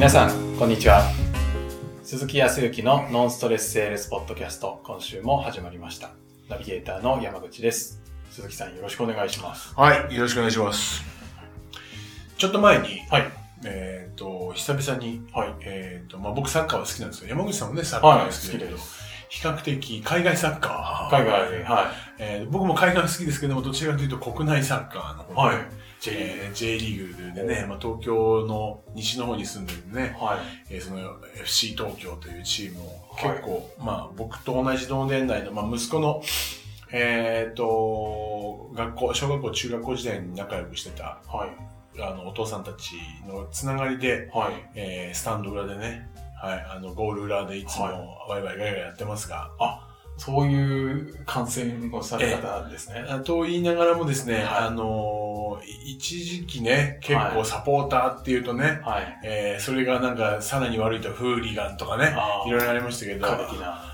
皆さん、こんにちは。鈴木康之のノンストレスセールスポッドキャスト、今週も始まりました。ナビゲーターの山口です。鈴木さん、よろしくお願いします。はい、よろしくお願いします。ちょっと前に、はい。えっ、と、久々に、はい。えっ、と、まあ、僕サッカーは好きなんですけど、山口さんもね、サッカーがはい、好きだけど、好きです。比較的海外サッカー。海外、はえー僕も海外好きですけども、どちらかというと国内サッカーのい。方はいで、。J リーグ。えー J リーグでね、まあ、東京の西の方に住んでるね、はい。えーその FC 東京というチームをはい結構、まあ僕と同じ同年代の、まあ息子の、えっ、と、学校、小学校、中学校時代に仲良くしてた、はい。あの、お父さんたちのつながりで、はい。えースタンド裏でね、はい、あの、ゴール裏でいつもはいワイワイガヤガヤやってますが、そういう観戦をされ方ですね。あと言いながらもですね、はい。あの一時期ね、結構はい。サポーターっていうとね、はい。えーそれがなんかさらに悪いとフーリガンとかね、あいろいろありましたけど。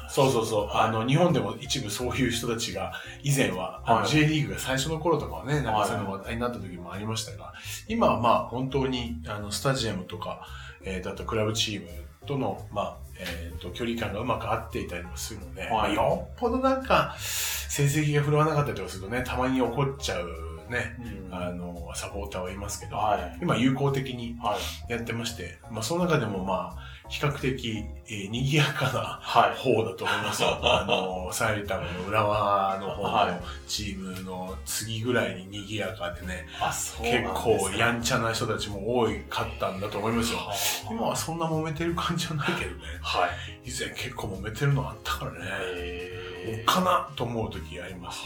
そうそうそう、はい。あの、日本でも一部そういう人たちが、以前は、はい。J リーグが最初の頃とかはね、なんはいかそういうのが話題になった時もありましたが、今はまあ本当に、あの、スタジアムとか、えー、とあとクラブチームとの、まあ、えっ、と、距離感がうまく合っていたりもするので、まあ、よっぽどなんか、成績が振るわなかったりとかするとね、たまに怒っちゃうね、うんあの、サポーターはいますけど、はい。今有効的にはい。やってまして、まあ、その中でもまあ、比較的、えー、賑やかなはい。方だと思います よ。あの、埼玉の浦和の方はいのチームの次ぐらいに賑やかでね、あ、そう結構やんちゃな人たちも多いかったんだと思いますよ。今はそんな揉めてる感じはないけどね。はい。以前結構揉めてるのあったからね。えおっかなと思う時あります。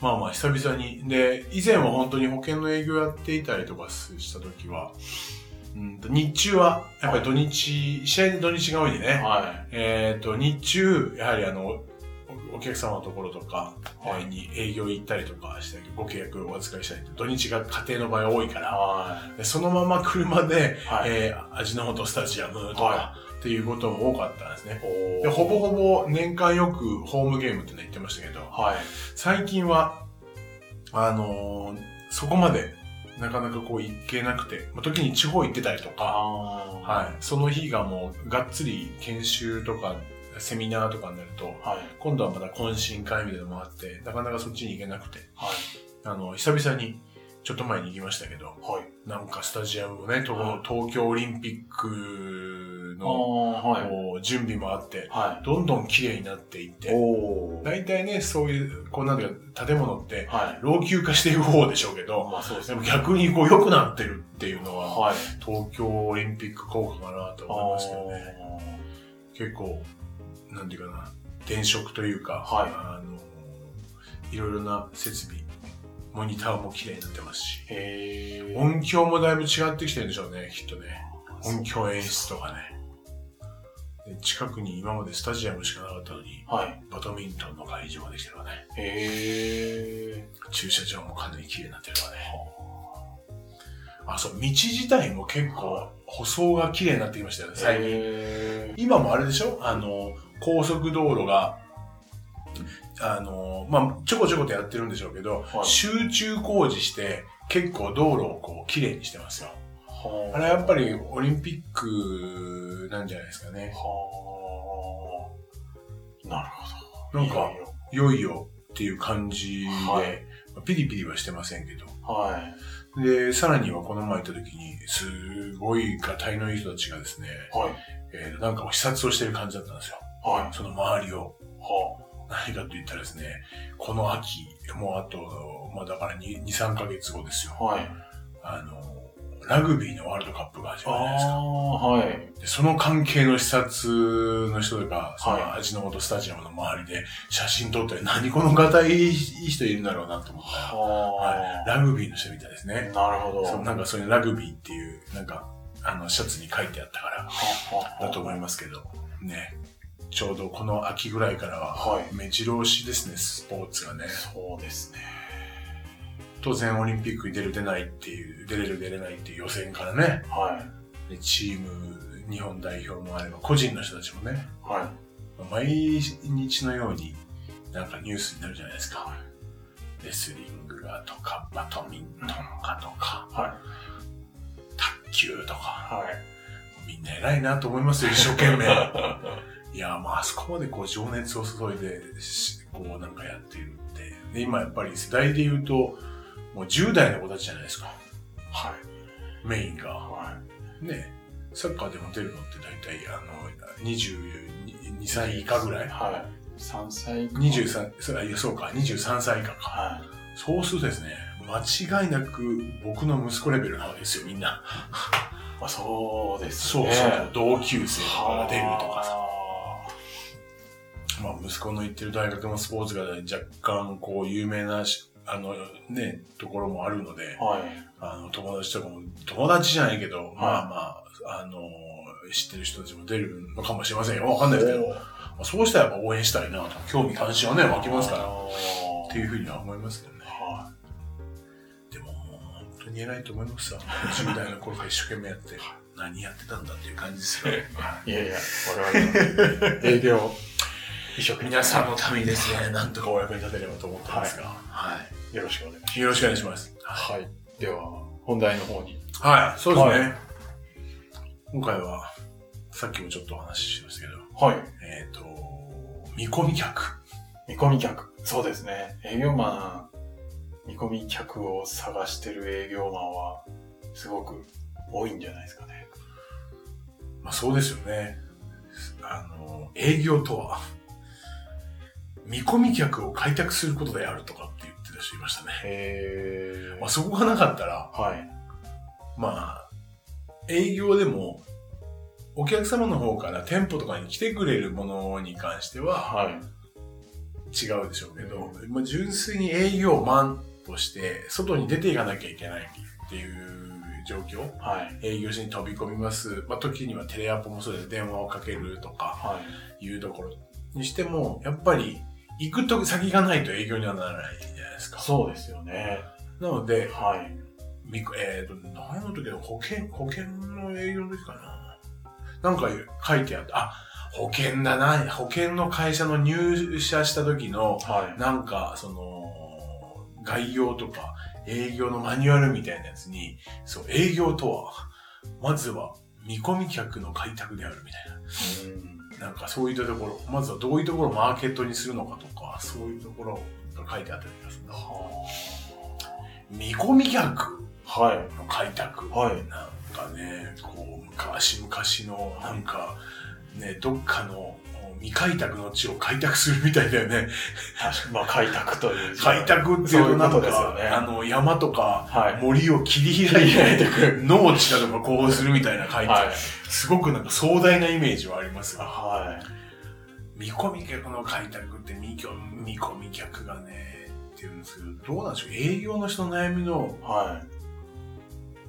まあまあ久々に。で、以前は本当に保険の営業やっていたりとかした時は、うんと日中は、やっぱり土日、試合で土日が多いんでね。はい。えっ、と、日中、やはりあの、おお客様のところとかはいに営業行ったりとかして、ご契約をお預かりしたり土日が家庭の場合多いから、はでそのまま車で、い。はい。えー、味の素スタジアムとか、はっていうことも多かったんですね。で、ほぼほぼ年間よくホームゲームっての言ってましたけど、はい。最近は、あのーそこまでなかなかこう行けなくて、まあ時に地方行ってたりとか、あはい、その日がもうがっつり研修とかセミナーとかになると、い。はい。今度はまた懇親会みたいなのもあって、なかなかそっちに行けなくて、はい。あの、久々に、ちょっと前に行きましたけど、はい。なんかスタジアムもね、とはい東京オリンピックあのあ、はい。準備もあって、はどんどん綺麗になっていっい。て。大体ね、そういう、こうなんていうか、建物って、はい。老朽化していく方でしょうけど、まあそうですね。でも逆にこう良くなってるっていうのは、はい。東京オリンピック効果かなと思いますけどね。あ結構、なんていうかな、電飾というか、はいあの、いろいろな設備、モニターも綺麗になってますし、ーへー。音響もだいぶ違ってきてるんでしょうね、きっとね。音響演出とかね。で近くに今までスタジアムしかなかったのに、はい。バドミントンの会場ができてるわね。へ駐車場もかなり綺麗になってるわね。あ、そう、道自体も結構舗装が綺麗になってきましたよね、ー。最近。へ今もあれでしょ？あの、高速道路が、あの、まあ、ちょこちょことやってるんでしょうけど、はい集中工事して結構道路をこう綺麗にしてますよ。ー。あれはやっぱりオリンピックなんじゃないですかね。はあ。なるほど。なんかいよいよっていう感じで、はいまあピリピリはしてませんけど。はい。で、さらにはこの前行った時に、すごいがたいのいい人たちがですね、はい。えーなんか視察をしてる感じだったんですよ。はい。その周りを。は何かと言ったらですね、この秋、もうあと、まあだから2、2 3ヶ月後ですよ。あ。はい。あの、ラグビーのワールドカップが始あまるじゃないですか。あ、はい。でその関係の視察の人とか、そはいの味の素スタジアムの周りで写真撮ったり、何このがたいいい人いるんだろうなと思ったら、はいはラグビーの人みたいですあ。ね。なるほど。そうなんかそういうラグビーっていう、なんか、あの、シャツに書いてあったから、はだと思いますけど、ね。ちょうどこの秋ぐらいからは、はい目白押しですね、スポーツがね。そうですね。当然オリンピックに出る出ないっていう、出れる出れないっていう予選からね、はい。でチーム、日本代表もあれば、個人の人たちもね、は毎日のようになんかニュースになるじゃないですか。レスリングがとか、バドミントンがとか、い。は卓球とか、はい。みんな偉いなと思いますよ、一生懸命。いや、まあ、あそこまでこう、情熱を注いで、しこう、なんかやっているって。で、今やっぱり世代で言うと、もう10代の子たちじゃないですか。はい。メインが。はね、サッカーでも出るのって大体、あの、22歳以下ぐらいい。はい。3歳か ?23、そうか、23歳以下か。はそうするとですね、間違いなく僕の息子レベルなわけですよ、みんな。い。まあ、そうですね。そうそう、同級生とかが出るとかさ。はまあ、息子の行ってる大学のスポーツが若干、こう、有名なし、あの、ね、ところもあるのであ。、はい。あの、友達とかも、友達じゃないけど、まあまあ、あの、知ってる人たちも出るのかもしれませんよ。わかんないですけど、まあ、そうしたらやっぱ応援したいなと。興味関心はね、湧きますから。っっていうふうには思いますけどね。はでも、本当に偉いと思いますさ。10代の頃から一生懸命やって、何やってたんだっていう感じですよ。い。いやいや、我々の営業、一生皆さんのためにですね、なんとかお役に立てればと思ってますが、はよろしくお願いします。い。よろしくお願いします。はい。では、本題の方に。はい、そうですね。はい今回は、さっきもちょっとお話ししましたけど、はい。えっ、と、見込み客。見込み客。そうですね。営業マン、見込み客を探してる営業マンは、すごく多いんじゃないですかね。まあそうですよね。あの、営業とは、見込み客を開拓することであるとかって言ってた人いましたね。へまあそこがなかったら、はい。まあ、営業でも、お客様の方から店舗とかに来てくれるものに関してははい。違うでしょうけど、まあ、純粋に営業マンとして外に出ていかなきゃいけないっていう状況。はい。営業所に飛び込みます。まあ、時にはテレアポもそうです。電話をかけるとかはい。いうところにしても、やっぱり行くと先がないと営業にはならないじゃないですか。そうですよね。なので、はい。みえっ、と、何の時だ保険、保険の営業の時かな。なんか書いてあって、あ、保険だな。保険の会社の入社した時の、はい。なんか、その、概要とか、営業のマニュアルみたいなやつに、そう、営業とは、まずは、見込み客の開拓であるみたいうん。な。なんかそういったところ、まずはどういうところをマーケットにするのかとか、そういうところが書いてあったりするな。見込み客はい。の開拓。はいなんかね、こう、昔々の、なんか、ね、どっかの未開拓の地を開拓するみたいだよね。まあ、開拓という。開拓っていうなんかことですよね。あの、山とかはい。森を切り開いてて、く農地だとかこうするみたいな開拓。はい。すごくなんか壮大なイメージはありますが、はい。見込み客の開拓って見込見込み客がね、っていうんですけど、どうなんでしょう営業の人の悩みのはい。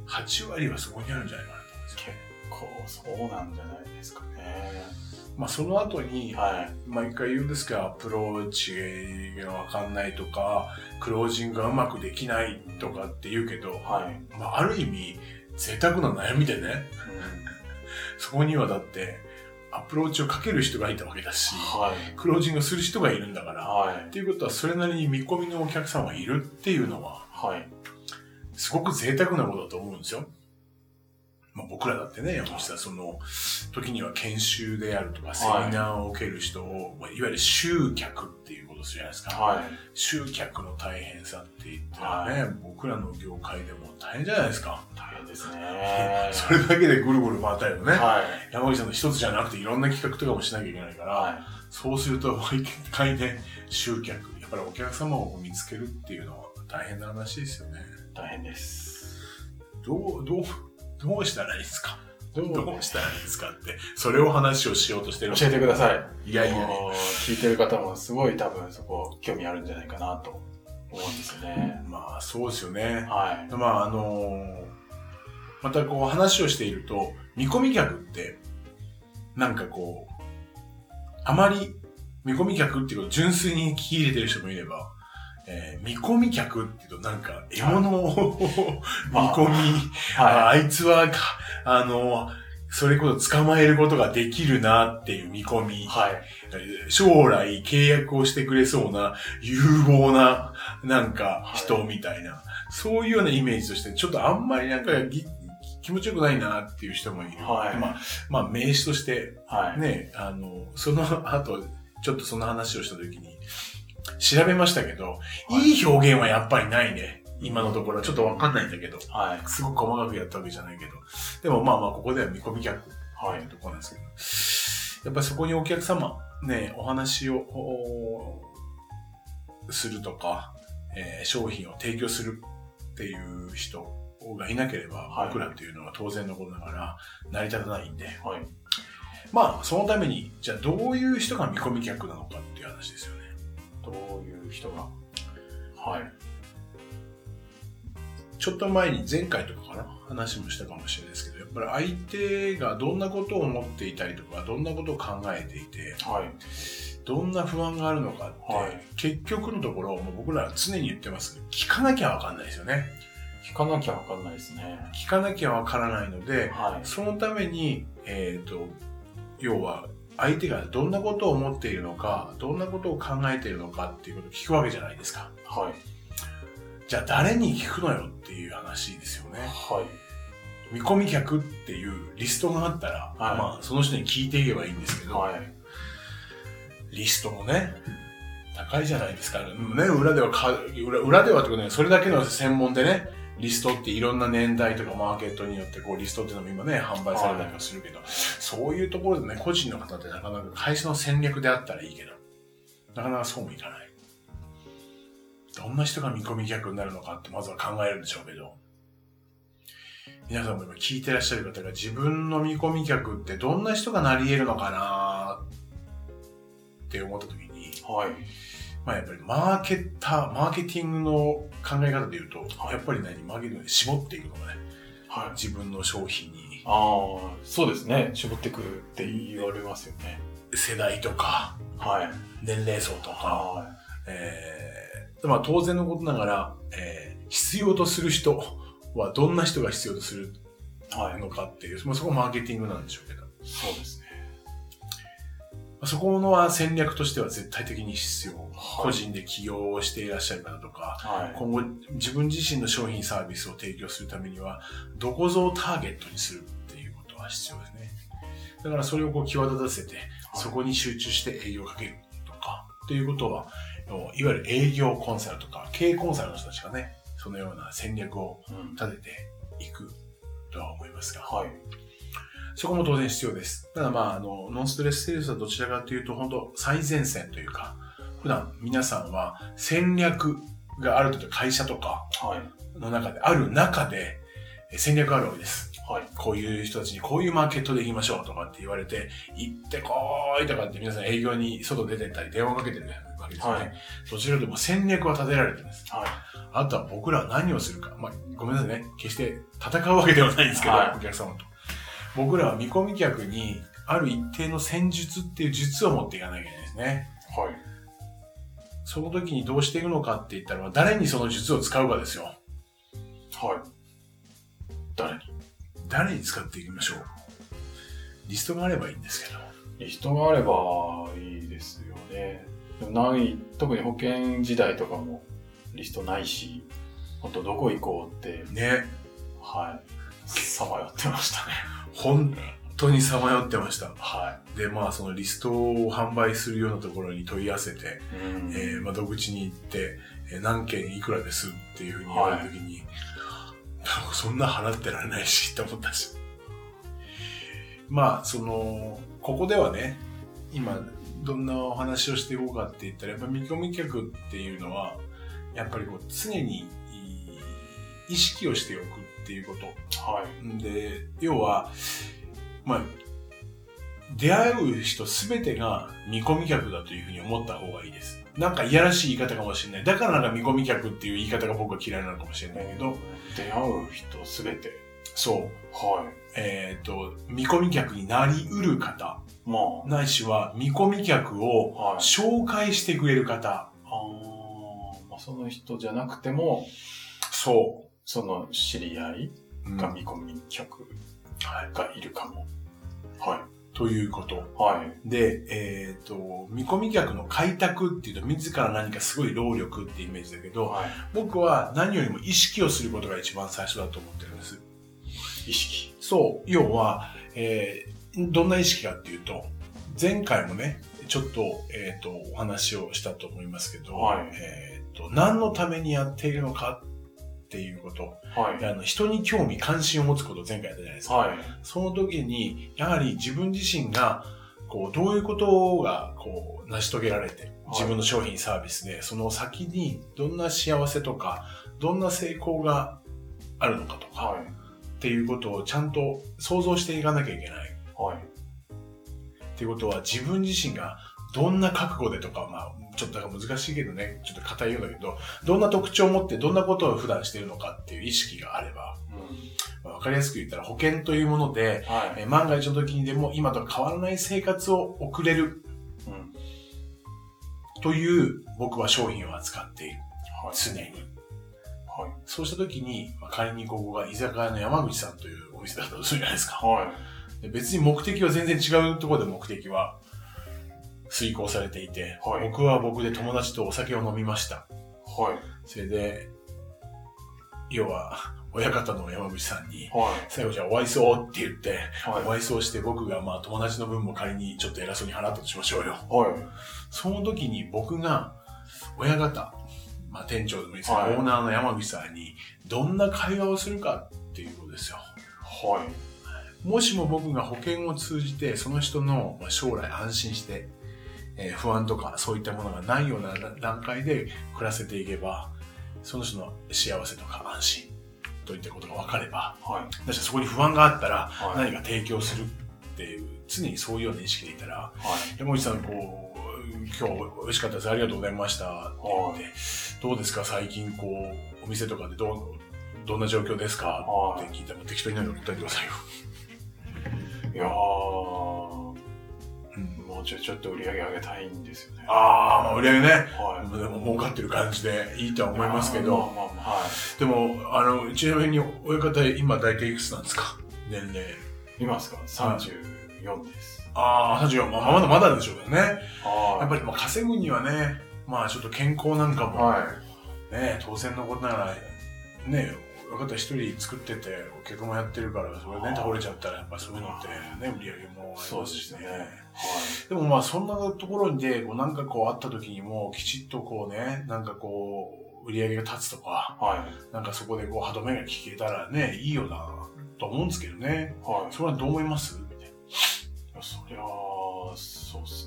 8割はそこにあるんじゃないかなと思うんですよ。結構、そうなんじゃないですかね。まあその後に、はい。毎回言うんですが、アプローチがわかんないとか、クロージングがうまくできないとかって言うけど、はい。まあある意味、贅沢な悩みでね、そこにはだって、アプローチをかける人がいたわけだし、はい。クロージングする人がいるんだから、はいっ。ていうことはそれなりに見込みのお客さんがいるっていうのは、はい。すごく贅沢なことだと思うんですよ。まあ、僕らだってね、山口さん、その、時には研修であるとか、セミナーを受ける人を、まあ、いわゆる集客っていうことするじゃないですか。はい。集客の大変さって言ったらね、僕らの業界でも大変じゃないですか。大変ですね。それだけでぐるぐる回ったりとね、はい。山口さんの一つじゃなくていろんな企画とかもしなきゃいけないから、はい。そうすると毎回ね、集客、やっぱりお客様を見つけるっていうのは大変な話ですよね。大変です。どう、どう、どうしたらいいですか？どどうしたらいいですかって、それを話をしようとしてる教えてください。いやいやいやもう聞いてる方もすごい多分そこ興味あるんじゃないかなと思うんですよね。まあ、そうですよね。はい。まあ、あのーまたこう話をしていると、見込み客って、なんかこう、あまり見込み客っていうか純粋に聞き入れてる人もいれば、えー見込み客っていうとなんか獲物を見 まあ込み、あはあいつはか、あの、それこそ捕まえることができるなっていう見込みい。、はい。将来契約をしてくれそうな有望ななんか人みたいな、そういうようなイメージとして、ちょっとあんまりなんかぎ気持ちよくないなっていう人もいる。はいまあ、まあ、名詞として、はい。ね、あの、その後、ちょっとその話をした時に、調べましたけど、はいいい表現はやっぱりないね。今のところはちょっとわかんないんだけど、はい。すごく細かくやったわけじゃないけど。でもまあまあ、ここでは見込み客はいというところなんですけど、やっぱりそこにお客様、ね、お話をおするとか、えー商品を提供するっていう人がいなければ、はい僕らっていうのは当然のことながら成り立たないんで、はい。まあ、そのために、じゃあどういう人が見込み客なのかっていう話ですよね。どういう人が。はい。ちょっと前に前回とかかな？話もしたかもしれないですけど、やっぱり相手がどんなことを思っていたりとか、どんなことを考えていて、はい。どんな不安があるのかって、はい結局のところ、もう僕らは常に言ってますけど、聞かなきゃわかんないですよね。聞かなきゃわかんないですね。聞かなきゃわからないので、はい。そのために、えっ、と、要は、相手がどんなことを思っているのか、どんなことを考えているのかっていうことを聞くわけじゃないですか。はい。じゃあ誰に聞くのよっていう話ですよね。はい。見込み客っていうリストがあったら、はいまあその人に聞いていけばいいんですけど、はい。リストもね、高いじゃないですか。ね、裏ではか、裏裏ではってことね、それだけの専門でね、リストっていろんな年代とかマーケットによってこうリストっていうのも今ね、販売されたりもするけど、そういうところでね、個人の方ってなかなか会社の戦略であったらいいけど、なかなかそうもいかない。どんな人が見込み客になるのかってまずは考えるんでしょうけど、皆さんも今聞いてらっしゃる方が自分の見込み客ってどんな人がなり得るのかなって思った時に、はい。まあやっぱりマーケッター、マーケティングの考え方で言うと、はいやっぱり何、マーケティングで絞っていくのがね、はい。自分の商品にああ、そうですね。絞ってくるって言われますよね。世代とか、はい。年齢層とか、はえー、まあ当然のことながら、えー必要とする人はどんな人が必要とする。のかっていう、まあ、そこマーケティングなんでしょうけど、まそうですそこのは戦略としては絶対的に必要。はい個人で起業をしていらっしゃる方とか、はい。今後自分自身の商品サービスを提供するためにはどこぞをターゲットにするっていうことは必要ですねだからそれをこう際立たせてそこに集中して営業をかけるとかっていうことはいわゆる営業コンサルとか経営コンサルの人たちがねそのような戦略をうん。立てていくとは思いますがはい。そこも当然必要ですただまああのノンストレスセールスはどちらかというと本当最前線というか普段皆さんは戦略がある程度会社とかはい。の中で、ある中でえ戦略があるわけです。はい。こういう人たちにこういうマーケットで行きましょうとかって言われて、行ってこーいとかって皆さん営業に外出てったり電話かけてるわけですよね。はいどちらでも戦略は立てられてるんです。はい。あとは僕らは何をするか。まあ、ごめんなさいね。決して戦うわけではないんですけど、はいお客様と。僕らは見込み客にある一定の戦術っていう術を持っていかなきゃいけないですね。はい。その時にどうしていくのかって言ったら、誰にその術を使うかですよ。はい。誰に？誰に使っていきましょう？リストがあればいいんですけど。リストがあればいいですよね。でもない、特に保険時代とかもリストないし、本当どこ行こうって、ね。はい、さまよってましたね。本当にさまよってました。はで、まあ、そのリストを販売するようなところに問い合わせて、い。うん。えー、窓口に行って、えー何件いくらですっていうふうに言われたときに、そんな払ってられないし、って思ったし。まあ、その、ここではね、今、どんなお話をしていこうかって言ったら、やっぱ見込み客っていうのは、やっぱりこう、常にい意識をしておくっていうこと。はい。で、要は、まあ、出会う人すべてが見込み客だというふうに思った方がいいです。なんかいやらしい言い方かもしれない。だからなんか見込み客っていう言い方が僕は嫌いなのかもしれないけど、出会う人すべて。そう、はえっ、と、見込み客になりうる方、い。まあ、ないしは見込み客をはい。紹介してくれる方、あーまあ、その人じゃなくても、そその知り合いうんが見込み客はい、がいるかも。はということ。い。はい。で、えっ、と、見込み客の開拓っていうと、自ら何かすごい労力ってイメージだけど、はい。僕は何よりも意識をすることが一番最初だと思ってるんです。意識。そう、要は、えーどんな意識かっていうと、前回もね、ちょっと、えっ、と、お話をしたと思いますけど、はいえっ、と、何のためにやっているのかっていうこと、はい。あの人に興味、関心を持つことを前回やったじゃないですか。はい。その時に、やはり自分自身が、こう、どういうことが、こう、成し遂げられて、自分の商品サービスで、その先にどんな幸せとか、どんな成功があるのかとか、はい。っていうことをちゃんと想像していかなきゃいけない。はい。っていうことは、自分自身がどんな覚悟でとか、まあ、ちょっと難しいけどね、ちょっと硬いようだけど、どんな特徴を持ってどんなことを普段しているのかっていう意識があれば、うまあわかりやすく言ったら保険というもので、ん。はい。えー万が一の時にでも今と変わらない生活を送れるうん。という僕は商品を扱っている。はい。常に。はい。そうした時に、まあ、仮にここが居酒屋の山口さんというお店だったとするじゃないですか。はい。で別に目的は全然違うところで目的は遂行されていて、はい僕は僕で友達とお酒を飲みました。はい。それで、要は、親方の山口さんに、はい。最後じゃあお会いそうって言って、はい。お会いそうして僕がまあ友達の分も仮にちょっと偉そうに払ったとしましょうよ。はい。その時に僕が、親方、まあ店長でもいいですけど、はいオーナーの山口さんに、どんな会話をするかっていうことですよ。はい。もしも僕が保険を通じて、その人のまあ将来安心して、えー不安とかそういったものがないような段階で暮らせていけば、その人の幸せとか安心といったことが分かれば、はい。だからそこに不安があったらはい何か提供するっていう、常にそういうような意識でいたら、はい。山口さん、こう、今日美味しかったです。ありがとうございました。って言って、どうですか？最近、こう、お店とかでどう、どんな状況ですか？はいって聞いたら、適当に何か答えてくださいよ。いやー、ちょいちょっと売り上げ上げたいんですよね。ああ、まあ売り上げね。はい。でも儲かってる感じでいいとは思いますけど、まあまあまあ、はい。でも、あの、ちなみに親方今大体いくつなんですか？年齢。いますか ?34 です。ああ、34。まあ、まだまだでしょうけどね。はい。やっぱり、まあ、稼ぐにはね、まあ、ちょっと健康なんかも、はい。ね、当然のことながら、ね、親方一人作ってて、お客もやってるから、それね、倒れちゃったら、やっぱそういうのってね、売り上げもありますしね。はい。でもまあそんなところで、こうなんかこうあった時にも、きちっとこうね、なんかこう、売り上げが立つとか、はい。なんかそこでこう歯止めが聞けたらね、いいよな、と思うんですけどね。はい。それはどう思います？いやそりゃあ、そうっすね。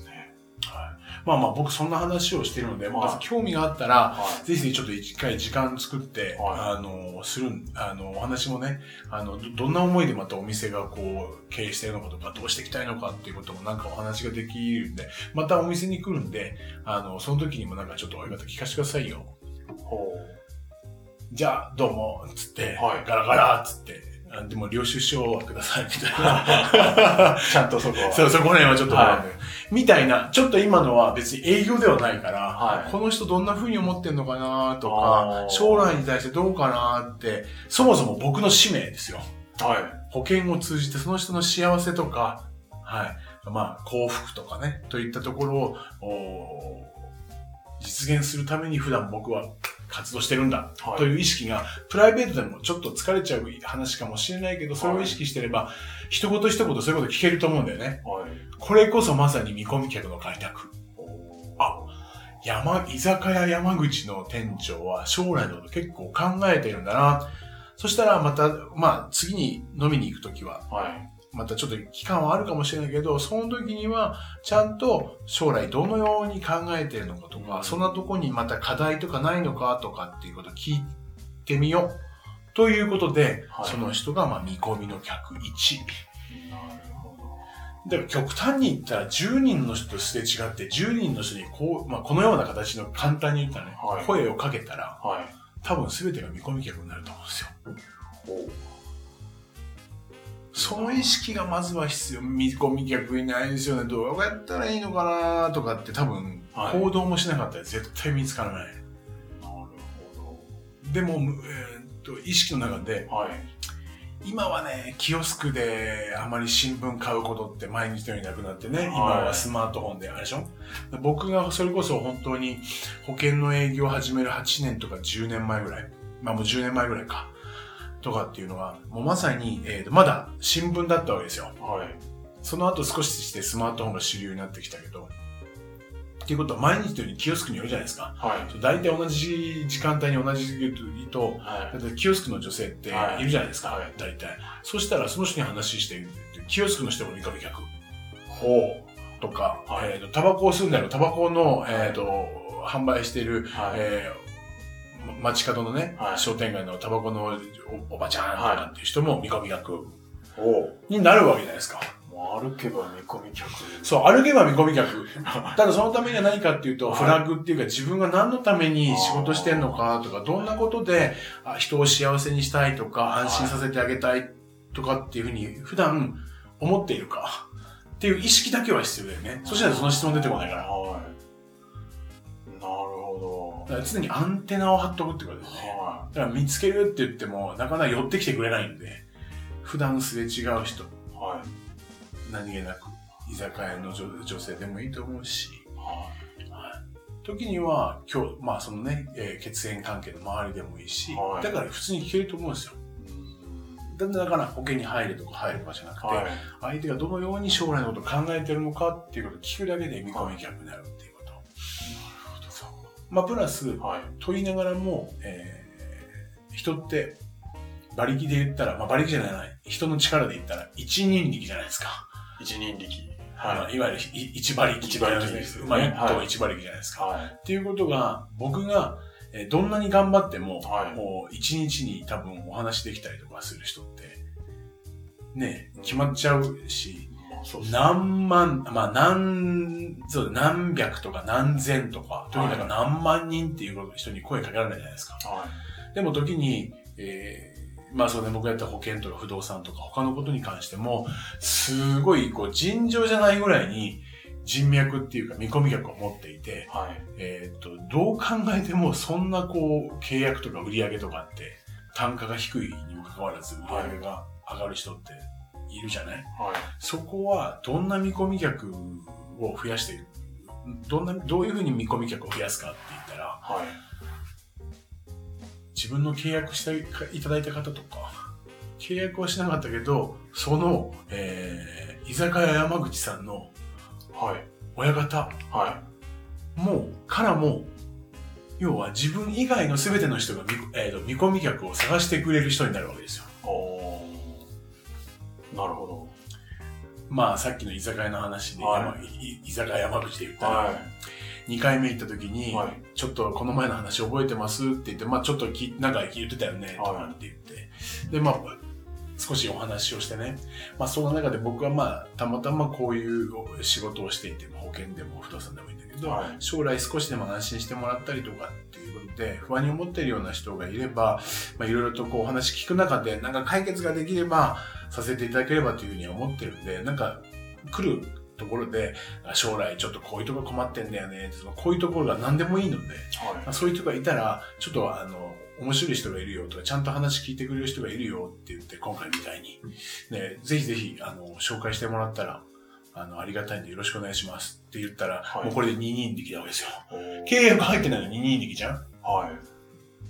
まあまあ僕そんな話をしてるので、はいまず興味があったら、はぜひぜひちょっと一回時間作って、はいあの、するん、あの、お話もね、あの、どどんな思いでまたお店がこう、経営してるのかとか、どうしていきたいのかっていうこともなんかお話ができるんで、またお店に来るんで、あの、その時にもなんかちょっと親方聞かせてくださいよ。い。ほじゃあ、どうも、つって、はいガラガラ、つって、あでも領収書はください、みたいな。う。ちゃんとそこは。そう、そこら辺はちょっと、はみたいな、ちょっと今のは別に営業ではないから、はいこの人どんな風に思ってんのかなとか、将来に対してどうかなって、そもそも僕の使命ですよ。はい。保険を通じてその人の幸せとか、はい、まあ幸福とかね、といったところを、お実現するために普段僕は活動してるんだ、はいという意識が、プライベートでもちょっと疲れちゃう話かもしれないけど、それを意識してれば、一言一言そういうこと聞けると思うんだよね。はい。これこそまさに見込み客の開拓。あ山、居酒屋山口の店長は将来のこと結構考えてるんだな。そしたらまた、まあ次に飲みに行くときは、はい。またちょっと期間はあるかもしれないけど、その時にはちゃんと将来どのように考えてるのかとか、うんそんなとこにまた課題とかないのかとかっていうことを聞いてみよう。ということで、はいその人がまあ見込みの客1。なるほど。だから極端に言ったら10人の人とすれ違って10人の人にこう、まあ、このような形の簡単に言ったらね、はい声をかけたらはい。多分全てが見込み客になると思うんですよ。その意識がまずは必要。見込み客いないですよね。どうやったらいいのかなとかって多分はい行動もしなかったら絶対見つからない。なるほでも、えーっと意識の中でど。はい。今はね、キオスクであまり新聞買うことって毎日のようになくなってね、はい今はスマートフォンであれでしょ僕がそれこそ本当に保険の営業を始める8年とか10年前ぐらい、まあもう10年前ぐらいか。とかっていうのが、もうまさに、えーと、まだ新聞だったわけですよ。はい。その後少ししてスマートフォンが主流になってきたけど、っていうことは毎日のようにキオスクによるじゃないですか。はい。大体同じ時間帯に同じと、はだってキオスクの女性っているじゃないですか、はい大体。そしたらその人に話して、キオスクの人も見かけ客い。ほとか、はいえっ、と、タバコを吸うんだろう、タバコの、えっ、と、販売している、う。はい。えー、街角のね、はい商店街のタバコのおおばちゃんとかっていう人も見込み客ほになるわけじゃないですか。う。もう歩けば見込み客。そう、歩けば見込み客。ただそのためには何かっていうと、はいフラグっていうか自分が何のために仕事してんのかとか、どんなことであ人を幸せにしたいとか、安心させてあげたいとかっていうふうに普段思っているかっていう意識だけは必要だよね。そしたらその質問出てこないから。はい。なるほだから常にアンテナを張っとくってことでど。すね。はだから見つけるって言っても、なかなか寄ってきてくれないんで、普段すれ違う人、い。はい。何気なく、居酒屋の女女性でもいいと思うし、は時には、今日、まあそのね、えー血縁関係の周りでもいいし、はいだから普通に聞けると思うんですよ。だんだんだから保険に入るとか入るとかじゃなくて、はい。相手がどのように将来のことを考えてるのかっていうことを聞くだけで見込み客になるっていうまあプラス、はい。問いながらも、えー人って、馬力で言ったら、まあ馬力じゃない、人の力で言ったら、一人力じゃないですか。一人力。はい、いわゆるい一馬力。一馬力ですまあ、一はい頭一馬力じゃないですか。はい。っていうことが、僕が、えーどんなに頑張っても、はいもう一日に多分お話できたりとかする人って、ね、決まっちゃうし。何万、まあ何、そうだ何百とか何千とか、とにかく何万人っていう人に声かけられないじゃないですか。はでも時に、えーまあそうね、僕がやった保険とか不動産とか他のことに関しても、すごいこう尋常じゃないぐらいに人脈っていうか見込み客を持っていてい。、はい。えっ、と、どう考えてもそんなこう契約とか売り上げとかって単価が低いにもかかわらず売り上げが上がる人っているじゃない、はい。そこはどんな見込み客を増やしていくどんな、どういうふうに見込み客を増やすかって言ったら、はい。自分の契約していただいた方とか、契約はしなかったけど、その、えー、居酒屋山口さんのはい。親方はも、からも、要は自分以外の全ての人が見,、えーと見込み客を探してくれる人になるわけですよ。なるほど。まあ、さっきの居酒屋の話で、はい居酒屋山口で言ったら、は2回目行った時い。に、はい。ちょっとこの前の話覚えてますって言って、まあちょっときなんか言ってたよね、とかって言って。で、まあ、少しお話をしてね。まあその中で僕はまあ、たまたまこういう仕事をしていて、保険でも不動産でもいいんだけど、はい将来少しでも安心してもらったりとかっていうことで、不安に思っているような人がいれば、まあいろいろとこうお話聞く中で、なんか解決ができれば、させていただければというふうには思ってるんで、なんか来るところで、将来ちょっとこういうところ困ってんだよね、こういうところが何でもいいので、はい。そういう人がいたら、ちょっとあの、面白い人がいるよとか、ちゃんと話聞いてくれる人がいるよって言って、今回みたいに、ね、ぜひぜひ、あの、紹介してもらったら、あの、ありがたいんでよろしくお願いしますって言ったら、はい。もうこれで2人力なわけですよ。契約入ってないのに2人力じゃんは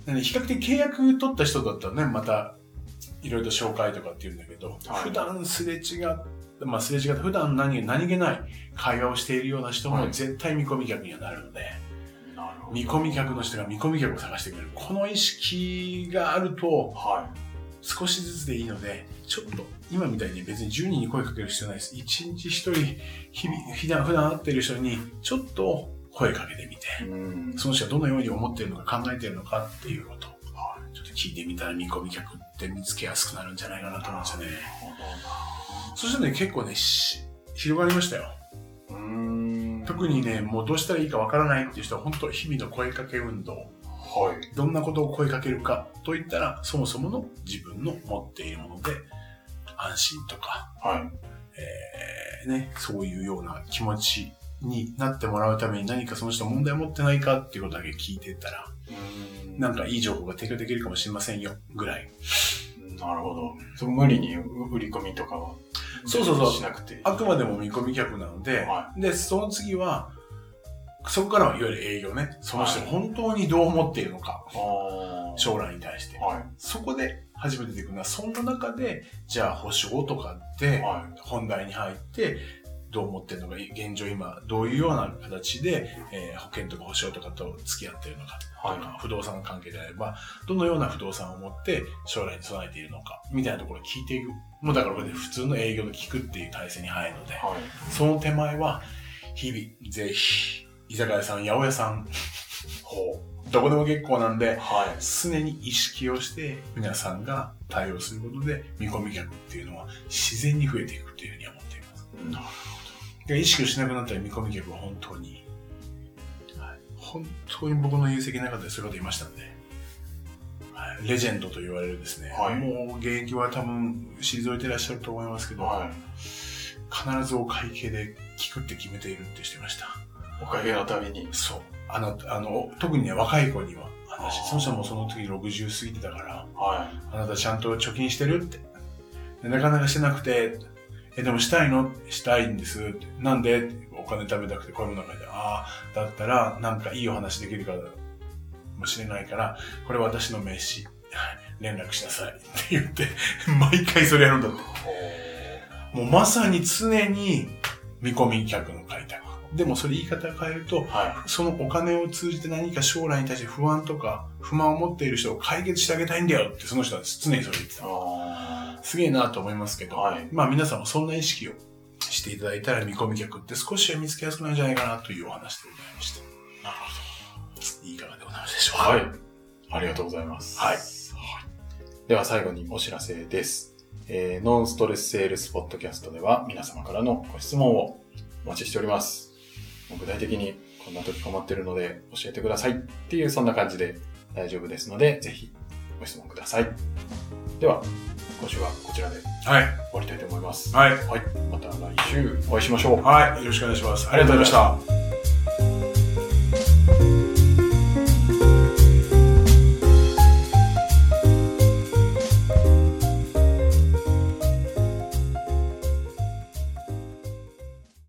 い。なんで比較的契約取った人だったらね、また、いろいろと紹介とかって言うんだけど、はい。普段すれ違っまあ、すれ違って、普段何何気ない会話をしているような人もはい。絶対見込み客にはなるので、なるほど。見込み客の人が見込み客を探してくれる。この意識があると、は少しずつでいいので、ちょっと、今みたいに別に10人に声かける必要ないです。1日1人、日々、普段、普段会っている人に、ちょっと声かけてみて。その人がどのように思っているのか考えているのかっていうこと。ちょっと聞いてみたら見込み客って見つけやすくなるんじゃないかなと思うんですよね。そしたらね、結構ね、し広がりましたよ。うーん。特にね、もうどうしたらいいかわからないっていう人は、本当日々の声かけ運動。はい。どんなことを声かけるかといったら、そもそもの自分の持っているもので、安心とか、はい。えーね、そういうような気持ちになってもらうために何かその人問題を持ってないかっていうことだけ聞いてったら、うーんなんかいい情報が提供できるかもしれませんよ、ぐらい。なるほど。その無理に売り込みとかは？そうそうそうしなくていい。あくまでも見込み客なので、はで、その次は、そこからはいわゆる営業ね。その人はい本当にどう思っているのか、あー将来に対して。はい。そこで初めて出てくるのは、その中で、じゃあ保証とかって、は本題に入って、どう思ってるのか、現状今、どういうような形で、えー保険とか保証とかと付き合ってるのかは不動産関係であれば、どのような不動産を持って将来に備えているのか、みたいなところを聞いていく。もうだからこれで普通の営業で聞くっていう体制に入るので、い。はい。その手前は、日々、ぜひ、居酒屋さん、八百屋さん、ほう、どこでも結構なんで、はい。常に意識をして皆さんが対応することで見込み客っていうのは自然に増えていくというふうに思っています。なるで意識をしなくなったら見込み客は本当に、はい本当に僕の友席の中でそういうこと言いましたんで、はいレジェンドと言われるですね、はいもう現役は多分退いてらっしゃると思いますけど、はい。必ずお会計で聞くって決めているってしてました。おかげのために。そう。あの、あの、特にね、若い子には話、その人もその時60過ぎてたから、はあなたちゃんと貯金してるって。でなかなかしてなくて、え、でもしたいのしたいんです。なんでお金貯めたくて、こういうの中で、ああ、だったら、なんかいいお話できるから、もしれないから、これ私の名刺、はい連絡しなさいって言って、毎回それやるんだって。い。もうまさに常に見込み客の開拓。でもそれ言い方を変えると、はい。そのお金を通じて何か将来に対して不安とか不満を持っている人を解決してあげたいんだよってその人は常にそれ言ってた。あすげえなと思いますけど、はいまあ皆さんもそんな意識をしていただいたら見込み客って少しは見つけやすくなるんじゃないかなというお話でございました。なるいかがでございますでしょうか。ほど。はい。ありがとうございます。はいでは最後にお知らせです。えーノンストレスセールスポッドキャストでは皆様からのご質問をお待ちしております。具体的にこんな時困ってるので教えてくださいっていうそんな感じで大丈夫ですので、ぜひご質問ください。では、今週はこちらで終わりたいと思います。はい。はい、また来週お会いしましょう。はい。よろしくお願いします。ありがとうございました。